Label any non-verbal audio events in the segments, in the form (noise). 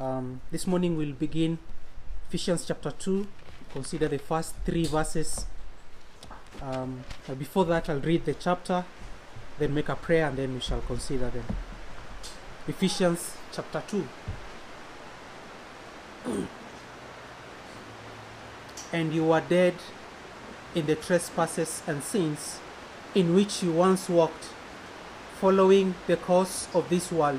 Um, this morning we'll begin Ephesians chapter 2, consider the first three verses. Um, before that, I'll read the chapter, then make a prayer, and then we shall consider them. Ephesians chapter 2. (clears throat) and you were dead in the trespasses and sins in which you once walked, following the course of this world,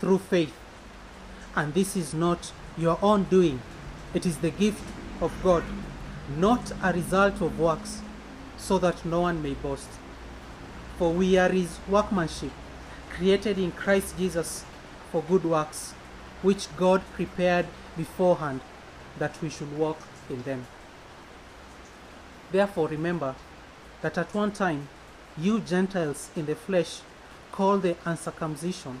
through faith, and this is not your own doing, it is the gift of God, not a result of works, so that no one may boast. For we are His workmanship, created in Christ Jesus for good works, which God prepared beforehand that we should walk in them. Therefore, remember that at one time you Gentiles in the flesh called the uncircumcision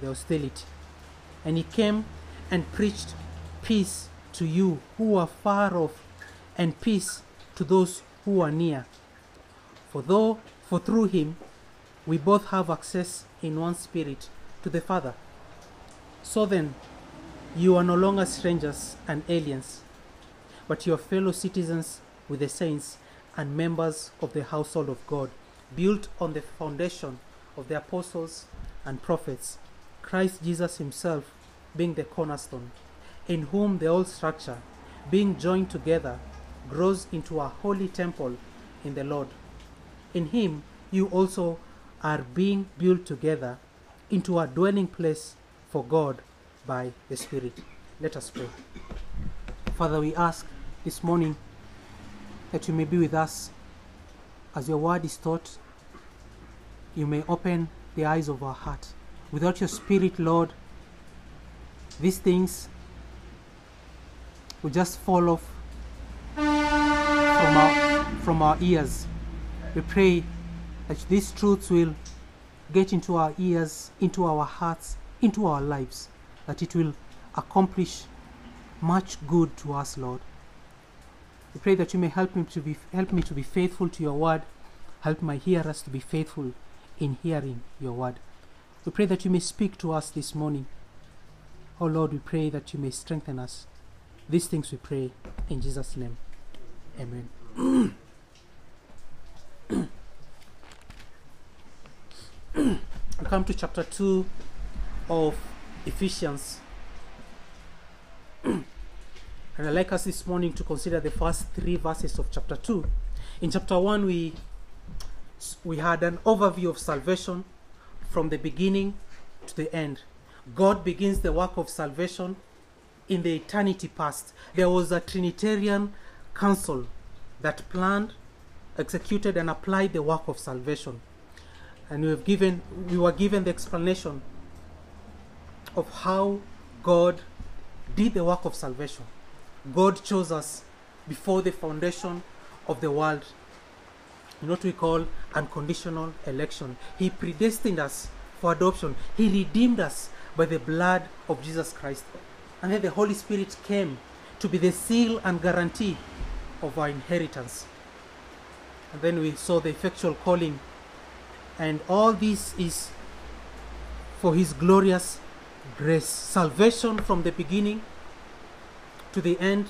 the hostility. And he came and preached peace to you who are far off, and peace to those who are near. For though, for through him, we both have access in one spirit to the Father. So then, you are no longer strangers and aliens, but you are fellow citizens with the saints and members of the household of God, built on the foundation of the apostles and prophets, Christ Jesus Himself being the cornerstone, in whom the whole structure, being joined together, grows into a holy temple in the Lord. In Him you also are being built together into a dwelling place for God by the Spirit. Let us pray. Father, we ask this morning that you may be with us as your word is taught. You may open the eyes of our heart. Without your Spirit, Lord, these things will just fall off from our, from our ears. We pray that these truths will get into our ears, into our hearts, into our lives, that it will accomplish much good to us, Lord. We pray that you may help me to be help me to be faithful to your word, help my hearers to be faithful in hearing your word. We pray that you may speak to us this morning. Oh Lord, we pray that you may strengthen us. These things we pray in Jesus' name. Amen. we come to chapter 2 of Ephesians. and I'd like us this morning to consider the first three verses of chapter 2. In chapter 1, we, we had an overview of salvation from the beginning to the end. God begins the work of salvation in the eternity past, there was a Trinitarian council that planned, executed, and applied the work of salvation. And we, have given, we were given the explanation of how God did the work of salvation. God chose us before the foundation of the world in what we call unconditional election. He predestined us for adoption, He redeemed us by the blood of Jesus Christ. And then the Holy Spirit came to be the seal and guarantee of our inheritance. And then we saw the effectual calling. And all this is for His glorious grace. Salvation from the beginning to the end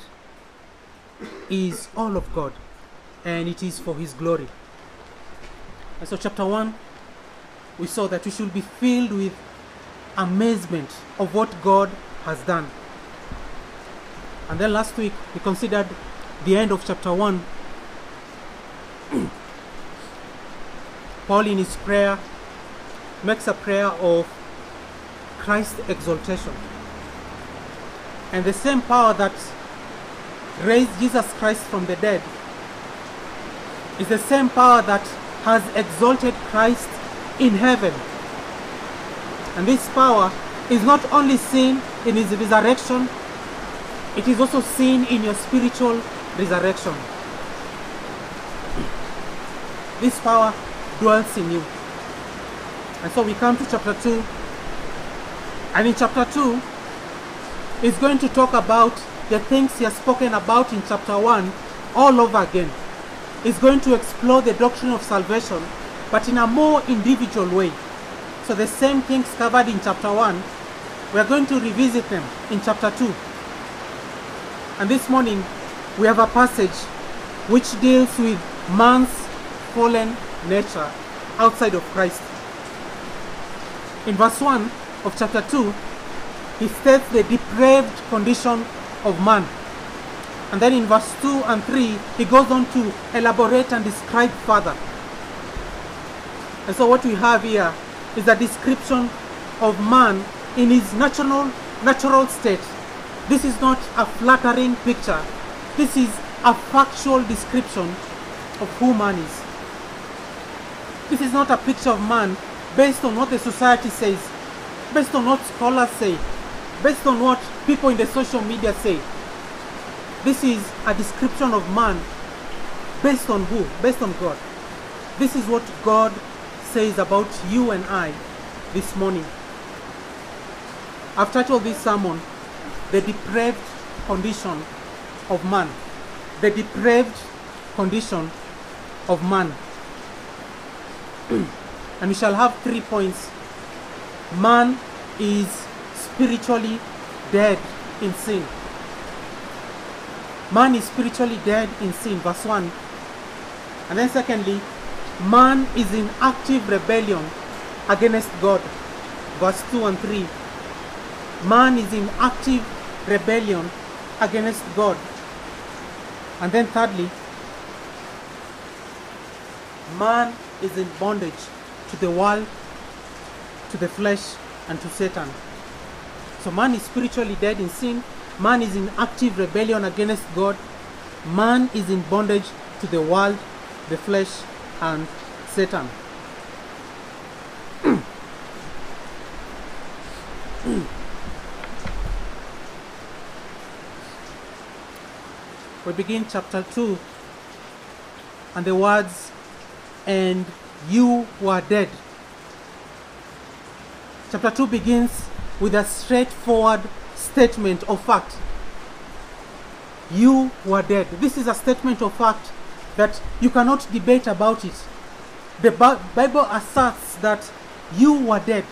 is all of God. And it is for His glory. And so, chapter 1, we saw that we should be filled with amazement of what God has done. And then last week we considered the end of chapter 1. (clears throat) Paul, in his prayer, makes a prayer of Christ's exaltation. And the same power that raised Jesus Christ from the dead is the same power that has exalted Christ in heaven. And this power is not only seen in his resurrection, it is also seen in your spiritual resurrection. This power dwells in you. And so we come to chapter 2. And in chapter 2, it's going to talk about the things he has spoken about in chapter 1 all over again. It's going to explore the doctrine of salvation, but in a more individual way. So the same things covered in chapter 1, we are going to revisit them in chapter 2. And this morning, we have a passage which deals with man's fallen nature outside of Christ. In verse 1 of chapter 2, he states the depraved condition of man. And then in verse 2 and 3, he goes on to elaborate and describe further. And so what we have here is a description of man in his natural natural state. This is not a flattering picture. This is a factual description of who man is. This is not a picture of man based on what the society says, based on what scholars say, based on what people in the social media say. This is a description of man based on who? Based on God. This is what God says about you and I this morning. I've titled this sermon, The Depraved Condition of Man. The Depraved Condition of Man. (clears throat) and we shall have three points. Man is spiritually dead in sin. Man is spiritually dead in sin, verse 1. And then, secondly, man is in active rebellion against God, verse 2 and 3. Man is in active rebellion against God. And then, thirdly, man is in bondage to the world, to the flesh, and to Satan. So, man is spiritually dead in sin, man is in active rebellion against God, man is in bondage to the world, the flesh, and Satan. we begin chapter 2 and the words, and you were dead. Chapter 2 begins with a straightforward statement of fact. You were dead. This is a statement of fact that you cannot debate about it. The Bible asserts that you were dead.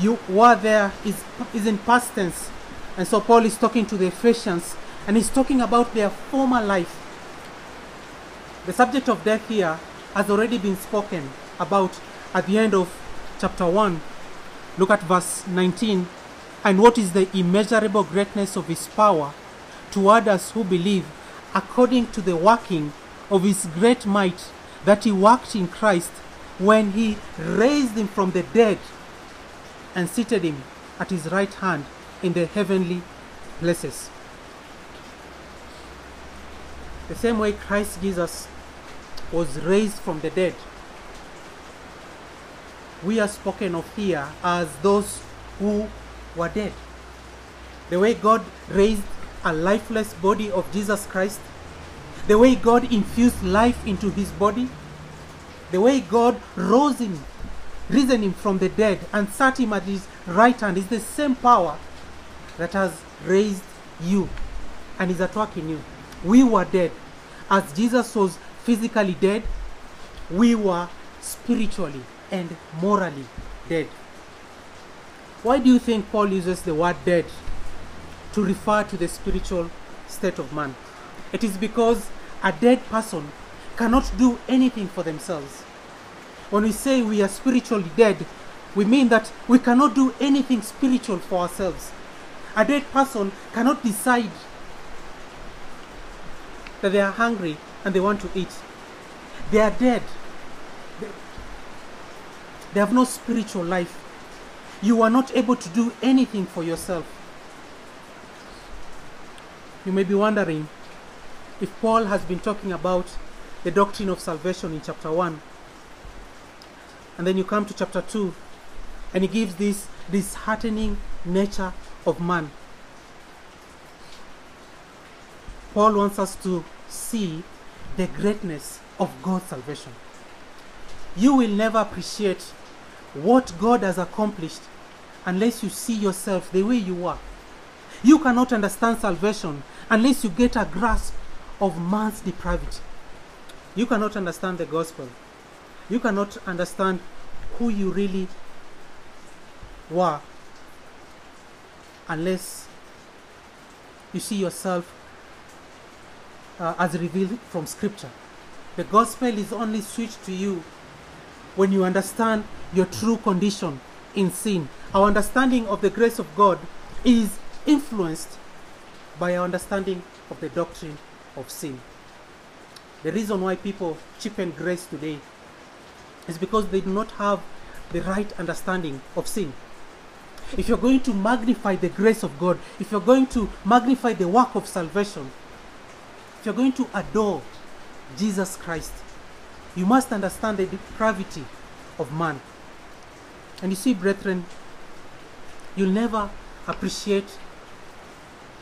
You were there is, is in past tense. And so Paul is talking to the Ephesians and he's talking about their former life. The subject of death here has already been spoken about at the end of chapter 1. Look at verse 19. And what is the immeasurable greatness of his power toward us who believe, according to the working of his great might that he worked in Christ when he raised him from the dead and seated him at his right hand in the heavenly places. The same way Christ Jesus was raised from the dead, we are spoken of here as those who were dead. The way God raised a lifeless body of Jesus Christ, the way God infused life into his body, the way God rose him, risen him from the dead and sat him at his right hand is the same power that has raised you and is at work in you. We were dead. As Jesus was physically dead, we were spiritually and morally dead. Why do you think Paul uses the word dead to refer to the spiritual state of man? It is because a dead person cannot do anything for themselves. When we say we are spiritually dead, we mean that we cannot do anything spiritual for ourselves. A dead person cannot decide that they are hungry and they want to eat. They are dead. They, have no spiritual life. You are not able to do anything for yourself. You may be wondering if Paul has been talking about the doctrine of salvation in chapter 1, and then you come to chapter 2, and he gives this disheartening nature of man. Paul wants us to see the greatness of God's salvation. You will never appreciate what God has accomplished unless you see yourself the way you are. You cannot understand salvation unless you get a grasp of man's depravity. You cannot understand the gospel. You cannot understand who you really were unless you see yourself uh, as revealed from scripture the gospel is only sweet to you when you understand your true condition in sin our understanding of the grace of god is influenced by our understanding of the doctrine of sin the reason why people cheapen grace today is because they do not have the right understanding of sin if you're going to magnify the grace of God, if you're going to magnify the work of salvation, if you're going to adore Jesus Christ, you must understand the depravity of man. And you see, brethren, you'll never appreciate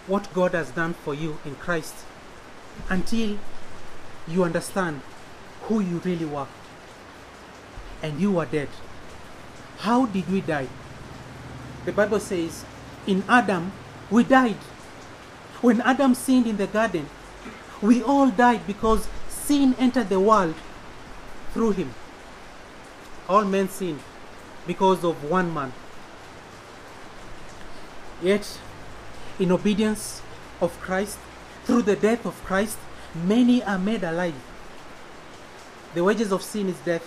what God has done for you in Christ until you understand who you really were. And you were dead. How did we die? the Bible says, in Adam, we died. When Adam sinned in the garden, we all died because sin entered the world through him. All men sinned because of one man. Yet, in obedience of Christ, through the death of Christ, many are made alive. The wages of sin is death.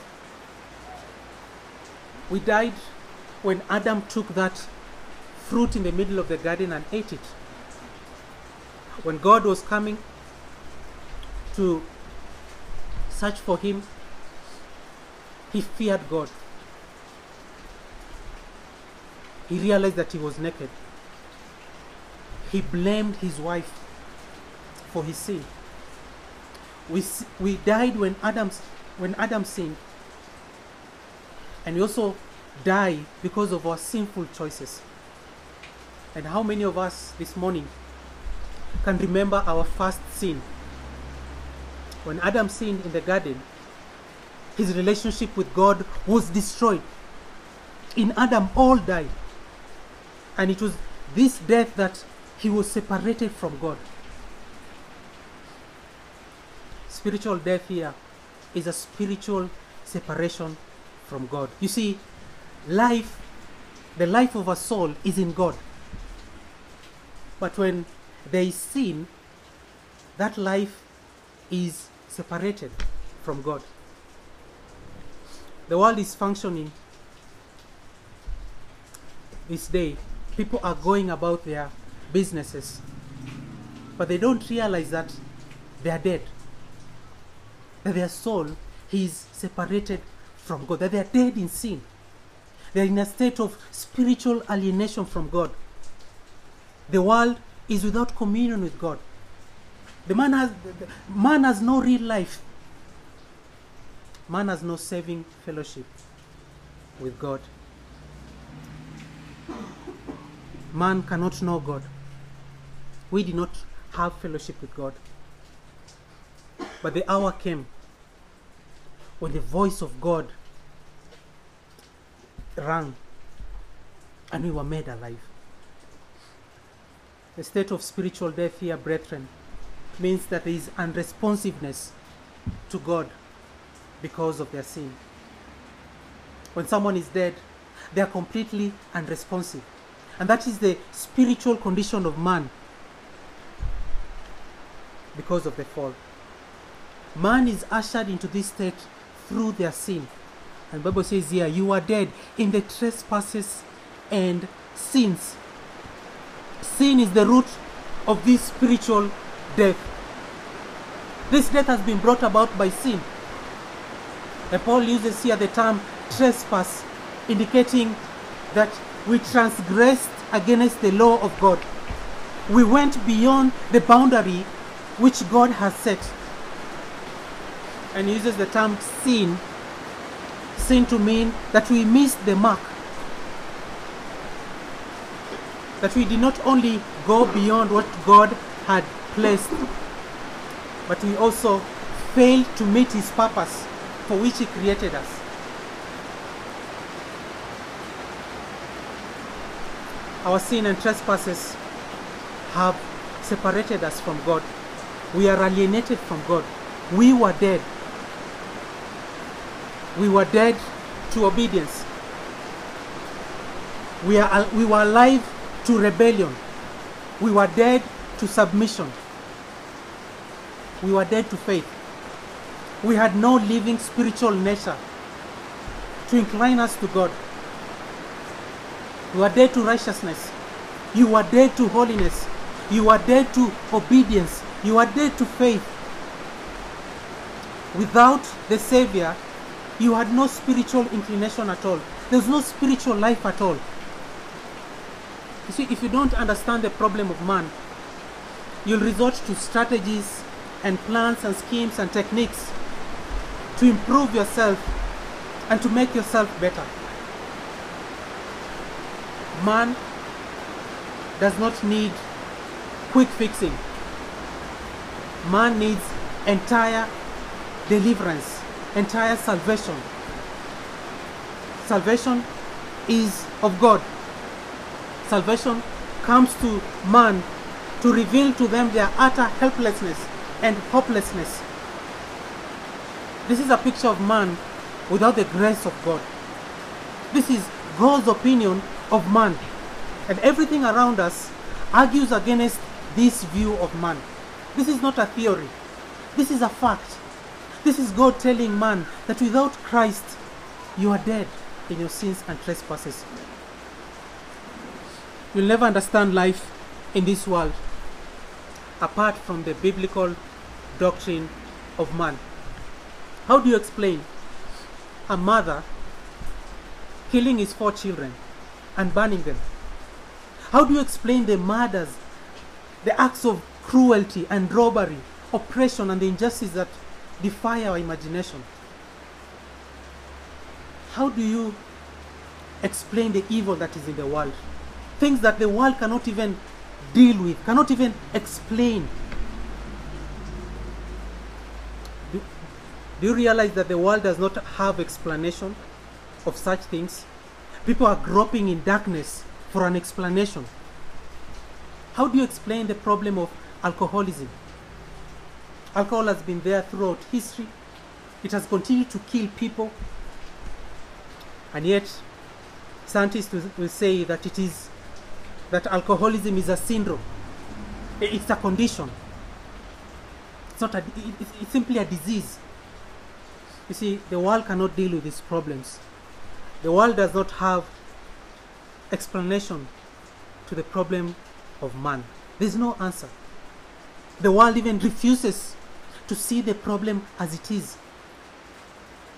We died when Adam took that fruit in the middle of the garden and ate it. When God was coming to search for him, he feared God. He realized that he was naked. He blamed his wife for his sin. We, we died when Adam, when Adam sinned. And we also die because of our sinful choices. And how many of us this morning can remember our first sin? When Adam sinned in the garden, his relationship with God was destroyed. In Adam, all died. And it was this death that he was separated from God. Spiritual death here is a spiritual separation from God. You see, life, the life of a soul is in God. But when there is sin, that life is separated from God. The world is functioning this day. People are going about their businesses, but they don't realize that they are dead. That their soul is separated from God. That they are dead in sin. They are in a state of spiritual alienation from God. the world is without communion with God. The man has, the- man has no real life. Man has no saving fellowship with God. Man cannot know God. We did not have fellowship with God. But the hour came when the voice of God rang and we were made alive. The state of spiritual death here, brethren, means that there is unresponsiveness to God because of their sin. When someone is dead, they are completely unresponsive. And that is the spiritual condition of man because of the fall. Man is ushered into this state through their sin. And Bible says here, you are dead in the trespasses and sins. Sin is the root of this spiritual death. This death has been brought about by sin. And Paul uses here the term trespass, indicating that we transgressed against the law of God. We went beyond the boundary which God has set. And uses the term sin, sin to mean that we missed the mark. That we did not only go beyond what God had placed, but we also failed to meet his purpose for which he created us. Our sin and trespasses have separated us from God. We are alienated from God. We were dead. We were dead to obedience. We, are, we were alive to rebellion. We were dead to submission. We were dead to faith. We had no living spiritual nature to incline us to God. You are dead to righteousness. You are dead to holiness. You are dead to obedience. You are dead to faith. Without the Savior, you had no spiritual inclination at all. There's no spiritual life at all. You see, if you don't understand the problem of man, you'll resort to strategies and plans and schemes and techniques to improve yourself and to make yourself better. Man does not need quick fixing. Man needs entire deliverance, entire salvation. Salvation is of God. Salvation comes to man to reveal to them their utter helplessness and hopelessness. This is a picture of man without the grace of God. This is God's opinion of man. And everything around us argues against this view of man. This is not a theory. This is a fact. This is God telling man that without Christ, you are dead in your sins and trespasses. You'll never understand life in this world apart from the biblical doctrine of man. How do you explain a mother killing his four children and burning them? How do you explain the murders, the acts of cruelty and robbery, oppression, and the injustice that defy our imagination? How do you explain the evil that is in the world? Things that the world cannot even deal with, cannot even explain. Do, do you realize that the world does not have explanation of such things? People are groping in darkness for an explanation. How do you explain the problem of alcoholism? Alcohol has been there throughout history. It has continued to kill people. And yet, scientists will, say that it is that alcoholism is a syndrome. It's a condition. It's not a, it's simply a disease. You see, the world cannot deal with these problems. The world does not have explanation to the problem of man. There's no answer. The world even refuses to see the problem as it is.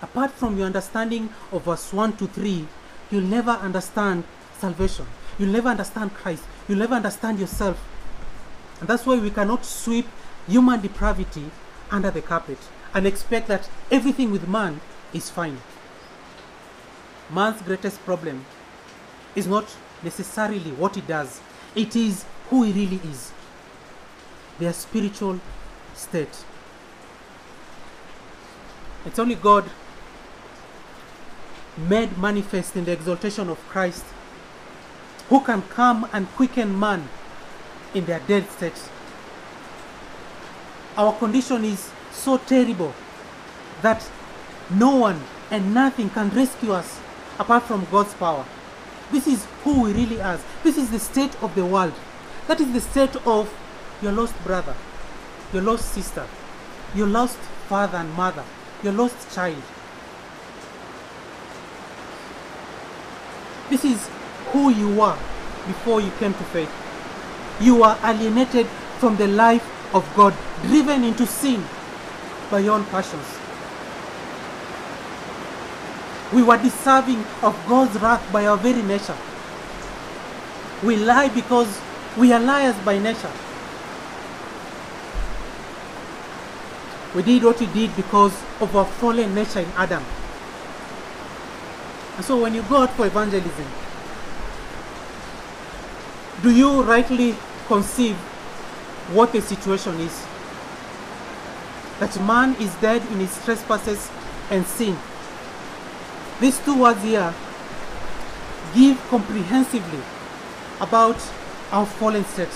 Apart from your understanding of verse 1 to 3, you'll never understand salvation. You'll never understand Christ. you'll never understand yourself. And that's why we cannot sweep human depravity under the carpet and expect that everything with man is fine. Man's greatest problem is not necessarily what he does, it is who he really is, their spiritual state. It's only God made manifest in the exaltation of Christ who can come and quicken man in their dead state. Our condition is so terrible that no one and nothing can rescue us apart from God's power. This is who we really are. This is the state of the world. That is the state of your lost brother, your lost sister, your lost father and mother, your lost child. This is who you were before you came to faith. You were alienated from the life of God, driven into sin by your own passions. We were deserving of God's wrath by our very nature. We lie because we are liars by nature. We did what we did because of our fallen nature in Adam. And so when you go out for evangelism, do you rightly conceive what the situation is? That man is dead in his trespasses and sin. These two words here give comprehensively about our fallen state.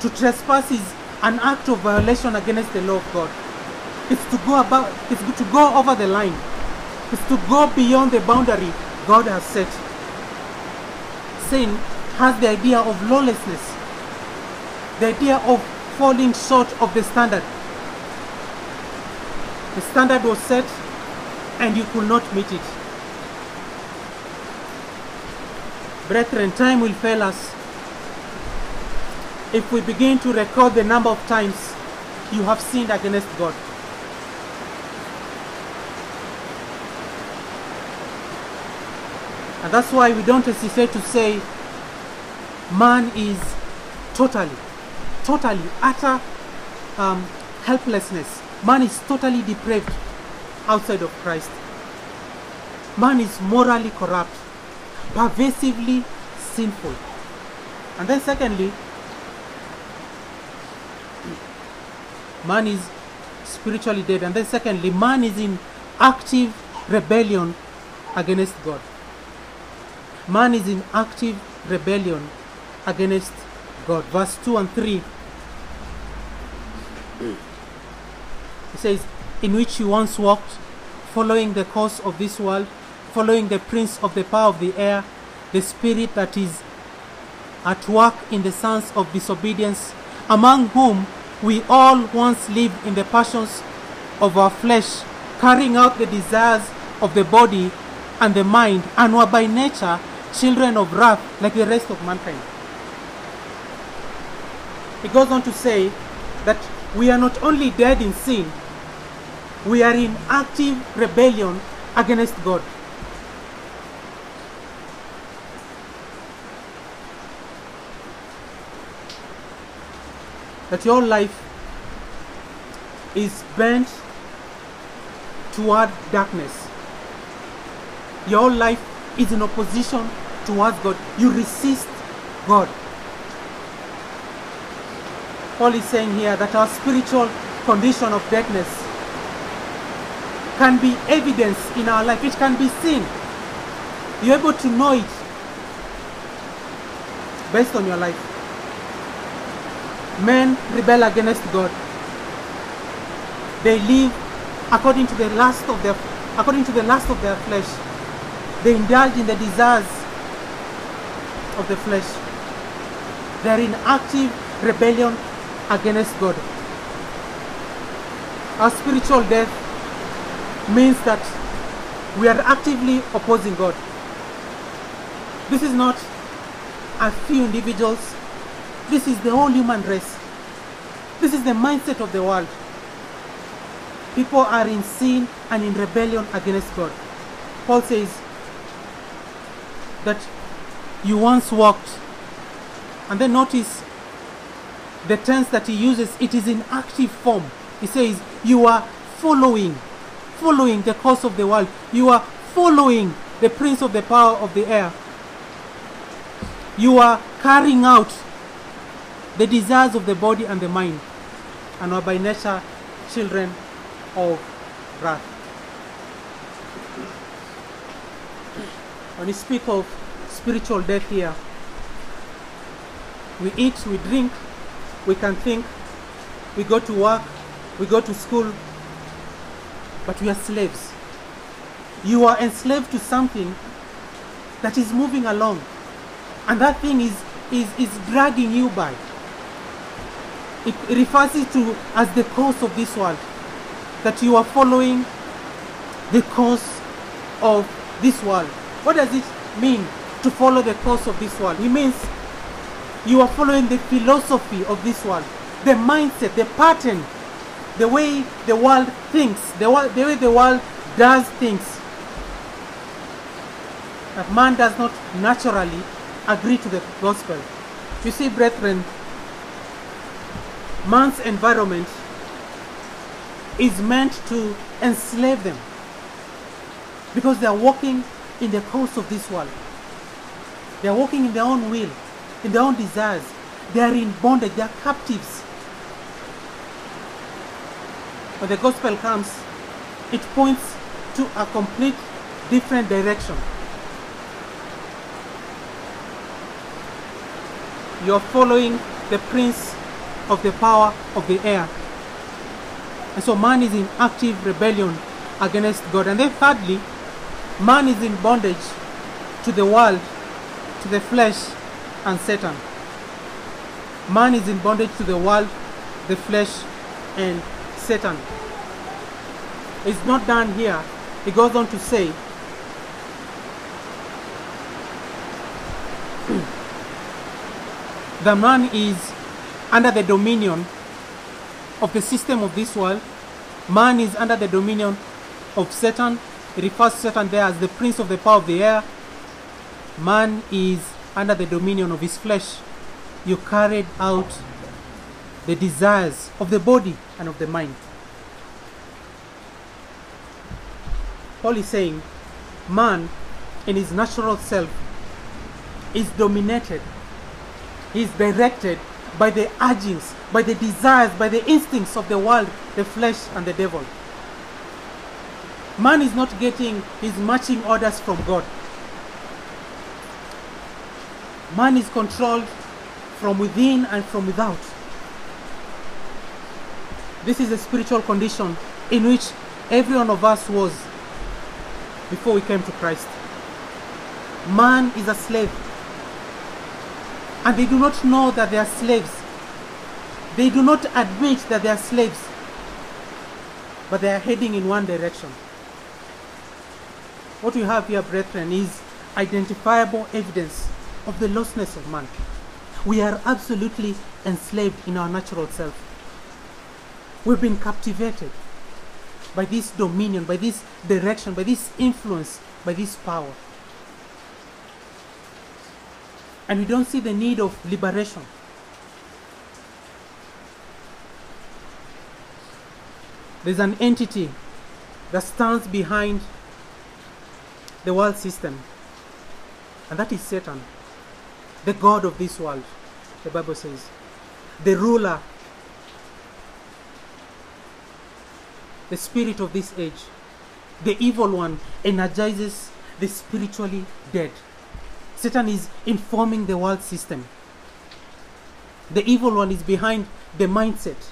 To trespass is an act of violation against the law of God. It's to go about it's to go over the line. It's to go beyond the boundary God has set. Sin has the idea of lawlessness, the idea of falling short of the standard. The standard was set and you could not meet it. Brethren, time will fail us if we begin to record the number of times you have sinned against God. And that's why we don't hesitate to say man is totally, totally, utter um, helplessness. Man is totally depraved outside of Christ. Man is morally corrupt, pervasively sinful. And then, secondly, man is spiritually dead. And then, secondly, man is in active rebellion against God. Man is in active rebellion against God. Verse 2 and 3. It says, In which you once walked, following the course of this world, following the prince of the power of the air, the spirit that is at work in the sons of disobedience, among whom we all once lived in the passions of our flesh, carrying out the desires of the body and the mind, and were by nature children of wrath like the rest of mankind. He goes on to say that we are not only dead in sin, we are in active rebellion against God. That your life is bent toward darkness. Your life is in opposition towards God. You resist God. Paul is saying here that our spiritual condition of darkness can be evidence in our life. It can be seen. You're able to know it based on your life. Men rebel against God. They live according to the lust of their according to the lust of their flesh. They indulge in the desires of the flesh. They're in active rebellion against God. Our spiritual death means that we are actively opposing God. This is not a few individuals, this is the whole human race. This is the mindset of the world. People are in sin and in rebellion against God. Paul says that you once walked And then notice the tense that he uses, it is in active form. He says, You are following, following the course of the world. You are following the prince of the power of the air. You are carrying out the desires of the body and the mind, and are by nature children of wrath. When we speak of spiritual death here, we eat, we drink, we can think, we go to work, we go to school, but we are slaves. You are enslaved to something that is moving along, and that thing is, is, is dragging you by. It refers it to as the course of this world, that you are following the course of this world. What does it mean to follow the course of this world? It means you are following the philosophy of this world, the mindset, the pattern, the way the world thinks, the, the way the world does things. That man does not naturally agree to the gospel. You see, brethren, man's environment is meant to enslave them because they are walking in the course of this world. They are walking in their own will, in their own desires. They are in bondage, they are captives. When the gospel comes, it points to a complete different direction. You are following the prince of the power of the air. And so man is in active rebellion against God. And then thirdly, man is in bondage to the world, to the flesh, and Satan. Man is in bondage to the world, the flesh, and Satan. It's not done here. He goes on to say, (clears throat) the man is under the dominion of the system of this world. Man is under the dominion of Satan. It refers to Satan there as the prince of the power of the air. Man is under the dominion of his flesh. You carried out the desires of the body and of the mind. Paul is saying, man in his natural self is dominated, he is directed by the urgings, by the desires, by the instincts of the world, the flesh, and the devil. Man is not getting his marching orders from God. Man is controlled from within and from without. This is a spiritual condition in which every one of us was before we came to Christ. Man is a slave. And they do not know that they are slaves. They do not admit that they are slaves. But they are heading in one direction. What we have here, brethren, is identifiable evidence of the lostness of man. We are absolutely enslaved in our natural self. We've been captivated by this dominion, by this direction, by this influence, by this power. And we don't see the need of liberation. There's an entity that stands behind the world system, and that is Satan, the God of this world, the Bible says, the ruler, the spirit of this age. The evil one energizes the spiritually dead. Satan is informing the world system. The evil one is behind the mindset,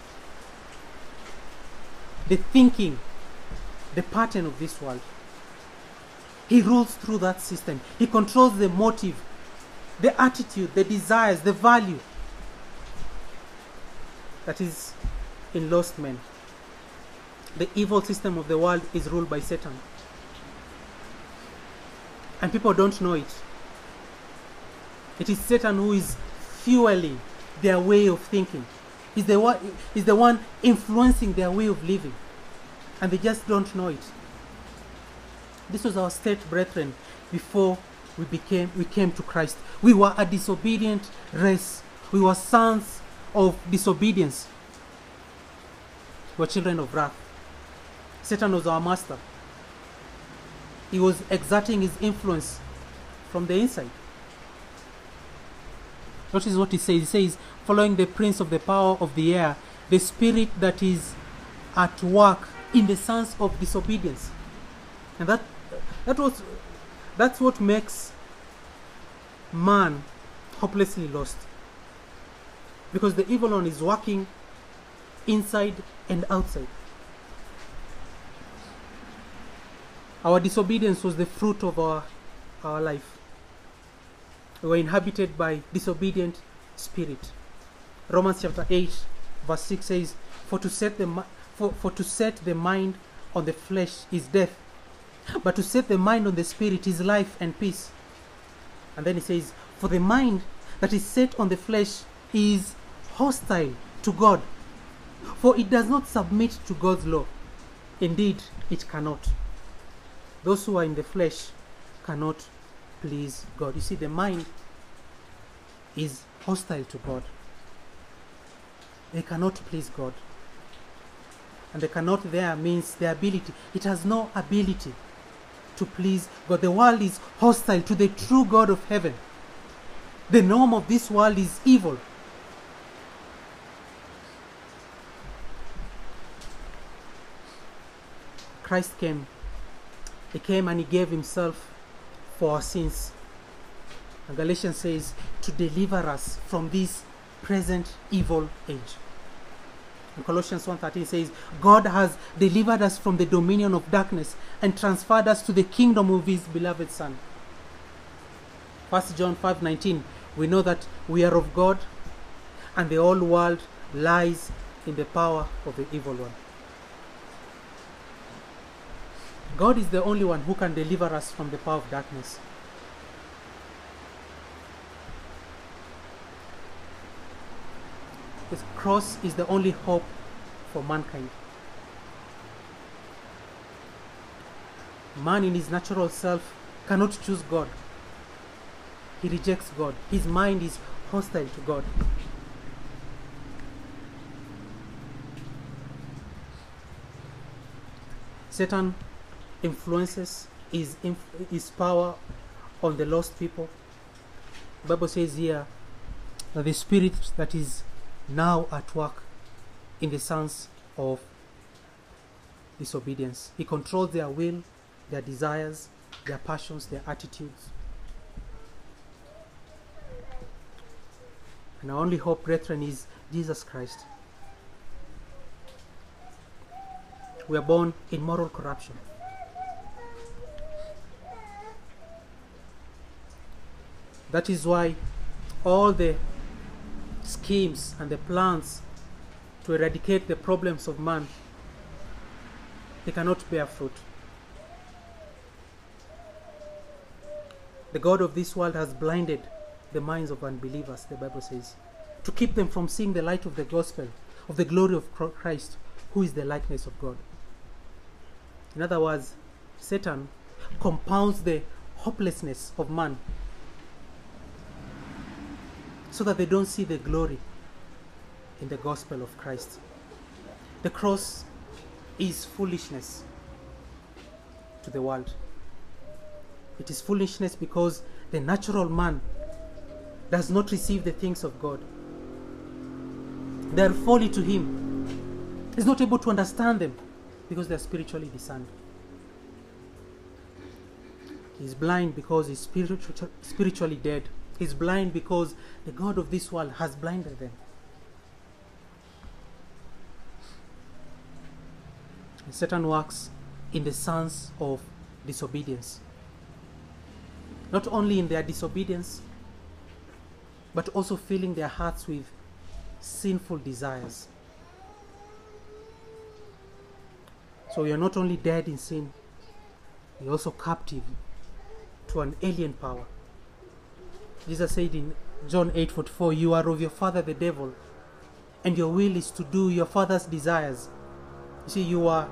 the thinking, the pattern of this world. He rules through that system. He controls the motive, the attitude, the desires, the value that is in lost men. The evil system of the world is ruled by Satan. And people don't know it. It is Satan who is fueling their way of thinking. He's the one, he's the one influencing their way of living. And they just don't know it. This was our state, brethren, before we became we came to Christ. We were a disobedient race We were sons of disobedience. We were children of wrath. Satan was our master. He was exerting his influence from the inside. Notice what he says. He says, following the prince of the power of the air, the spirit that is at work in the sons of disobedience. And that that was that's what makes man hopelessly lost. Because the evil one is working inside and outside. Our disobedience was the fruit of our, our life. We were inhabited by disobedient spirit. Romans chapter 8, verse 6 says, For to set the, for, for to set the mind on the flesh is death, but to set the mind on the spirit is life and peace. And then he says, For the mind that is set on the flesh is hostile to God, for it does not submit to God's law. Indeed, it cannot. Those who are in the flesh cannot please God. You see, the mind is hostile to God. They cannot please God. And the cannot there means the ability. It has no ability to please God. The world is hostile to the true God of heaven. The norm of this world is evil. Christ came. He came and he gave himself for our sins. And Galatians says to deliver us from this present evil age. And Colossians 1:13 says, God has delivered us from the dominion of darkness and transferred us to the kingdom of his beloved Son. 1 John 5:19, we know that we are of God and the whole world lies in the power of the evil one. God is the only one who can deliver us from the power of darkness. The cross is the only hope for mankind. Man in his natural self cannot choose God. He rejects God. His mind is hostile to God. Satan influences his, inf- his power on the lost people. The Bible says here that the spirit that is now at work in the sons of disobedience. He controls their will, their desires, their passions, their attitudes. And our only hope, brethren, is Jesus Christ. We are born in moral corruption. That is why all the schemes and the plans to eradicate the problems of man they cannot bear fruit. The God of this world has blinded the minds of unbelievers, the Bible says, to keep them from seeing the light of the gospel, of the glory of Christ, who is the likeness of God. In other words, Satan compounds the hopelessness of man so that they don't see the glory in the gospel of Christ. The cross is foolishness to the world. It is foolishness because the natural man does not receive the things of God. They are folly to him. He's not able to understand them because they are spiritually discerned. He's blind because he's spiritually dead. He's blind because the God of this world has blinded them. And Satan works in the sons of disobedience. Not only in their disobedience, but also filling their hearts with sinful desires. So we are not only dead in sin, we are also captive to an alien power. Jesus said in John 8:44, "You are of your father the devil, and your will is to do your father's desires." You see, you are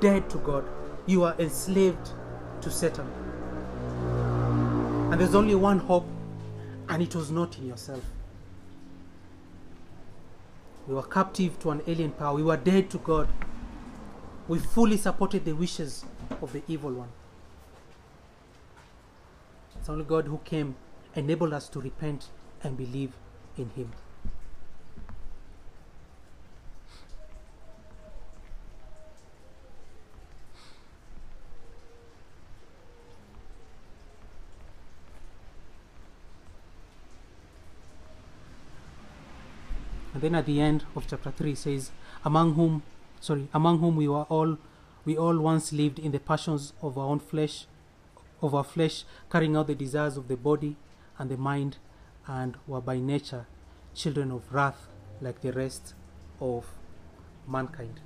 dead to God. You are enslaved to Satan. And there's only one hope, and it was not in yourself. We were captive to an alien power. We were dead to God. We fully supported the wishes of the evil one. It's only God who came, enabled us to repent and believe in Him. And then at the end of chapter 3 it says, Among whom sorry, among whom we were all we all once lived in the passions of our own flesh, of our flesh, carrying out the desires of the body and the mind, and were by nature children of wrath like the rest of mankind.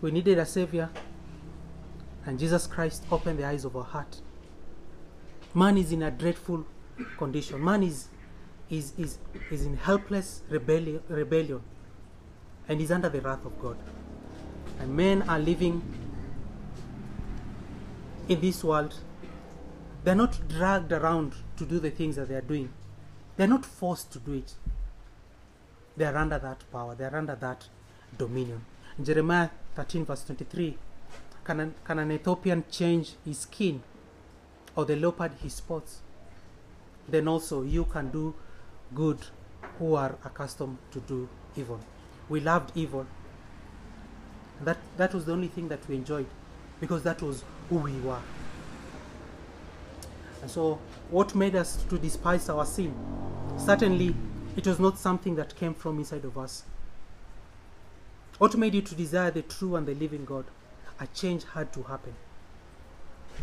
We needed a savior, and Jesus Christ opened the eyes of our heart. Man is in a dreadful condition. Man is is, is, is in helpless rebellion, rebellion and is under the wrath of God. And men are living in this world. They're not dragged around to do the things that they are doing. They're not forced to do it. They are under that power. They are under that dominion. In Jeremiah 13 verse 23, can an, can an Ethiopian change his skin or the leopard his spots? Then also you can do good who are accustomed to do evil. We loved evil. That, that was the only thing that we enjoyed because that was who we were. And so, what made us to despise our sin? Certainly, it was not something that came from inside of us. What made you to desire the true and the living God? A change had to happen.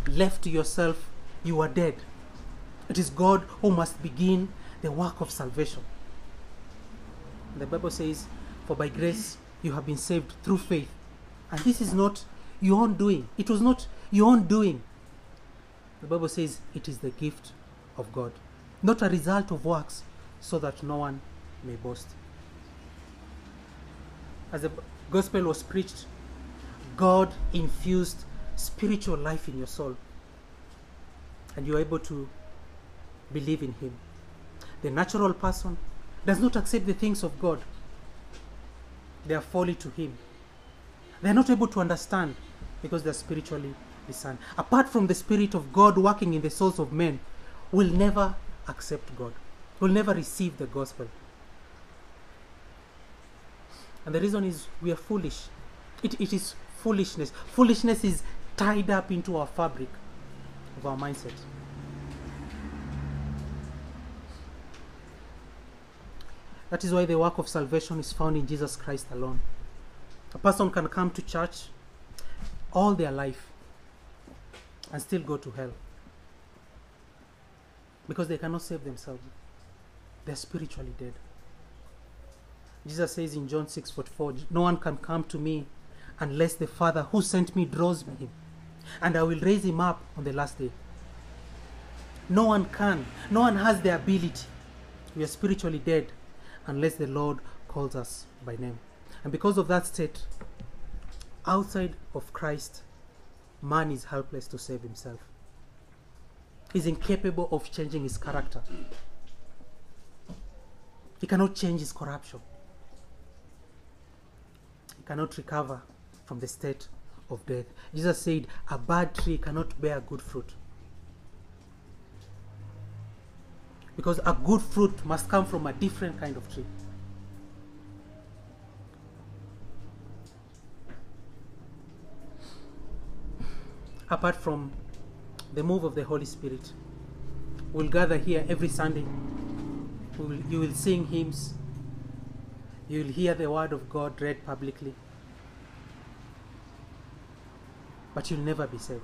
Left to yourself, you are dead. It is God who must begin the work of salvation. The Bible says, For by grace you have been saved through faith. And this is not your own doing. It was not your own doing. The Bible says it is the gift of God, not a result of works, so that no one may boast. As the gospel was preached, God infused spiritual life in your soul, and you are able to believe in Him. The natural person does not accept the things of God, they are folly to him. They are not able to understand because they are spiritually discerned. Apart from the Spirit of God working in the souls of men, will never accept God, will never receive the gospel. And the reason is we are foolish. It, it is foolishness. Foolishness is tied up into our fabric of our mindset. That is why the work of salvation is found in Jesus Christ alone. A person can come to church all their life and still go to hell because they cannot save themselves. They're spiritually dead. Jesus says in John 6:44, "No one can come to me unless the Father who sent me draws him, and I will raise him up on the last day." No one can. No one has the ability. We are spiritually dead unless the Lord calls us by name. And because of that state, outside of Christ, man is helpless to save himself. He's incapable of changing his character. He cannot change his corruption. He cannot recover from the state of death. Jesus said, A bad tree cannot bear good fruit. Because a good fruit must come from a different kind of tree. Apart from the move of the Holy Spirit, we'll gather here every Sunday. Will, you will sing hymns. You will hear the word of God read publicly. But you'll never be saved.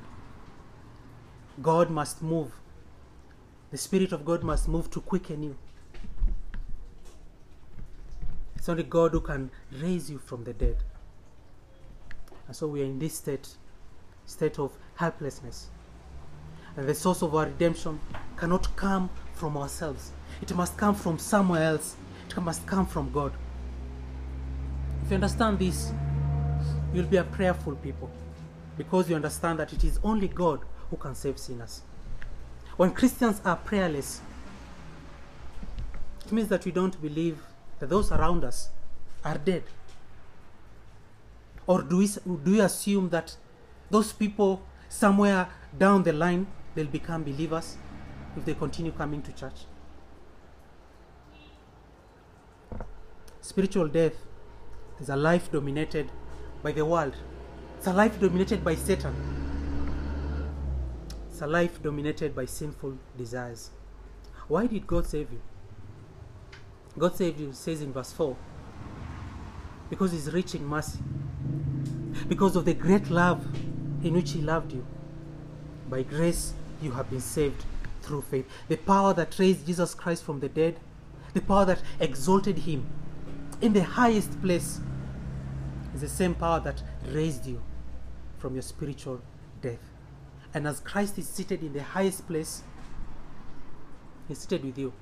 God must move the Spirit of God must move to quicken you. It's only God who can raise you from the dead. And so we are in this state, state of helplessness. And the source of our redemption cannot come from ourselves. It must come from somewhere else. It must come from God. If you understand this, you'll be a prayerful people because you understand that it is only God who can save sinners. When Christians are prayerless, it means that we don't believe that those around us are dead? Or do we, do we assume that those people somewhere down the line they'll become believers if they continue coming to church? Spiritual death is a life dominated by the world. It's a life dominated by Satan. It's a life dominated by sinful desires. Why did God save you? God saved you, says in verse 4, because He's rich in mercy, because of the great love in which He loved you. By grace, you have been saved through faith. The power that raised Jesus Christ from the dead, the power that exalted Him in the highest place, is the same power that raised you from your spiritual death. And as Christ is seated in the highest place, He's seated with you.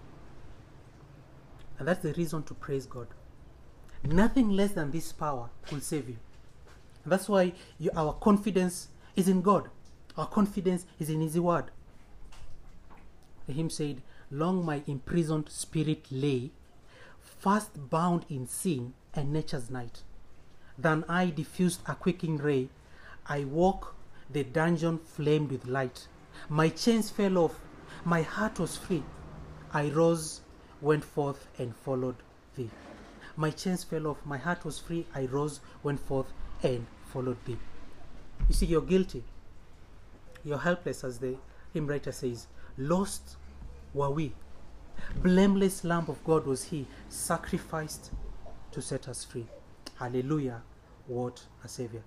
And that's the reason to praise God. Nothing less than this power will save you. That's why you, our confidence is in God. Our confidence is in His Word. The hymn said, Long my imprisoned spirit lay, fast bound in sin and nature's night. Than I diffused a quickening ray. I woke, the dungeon flamed with light. My chains fell off, my heart was free. I rose, went forth, and followed thee. My chains fell off, my heart was free. I rose, went forth, and followed thee. You see, you're guilty. You're helpless, as the hymn writer says. Lost were we. Blameless Lamb of God was He, sacrificed to set us free. Hallelujah. What a Savior.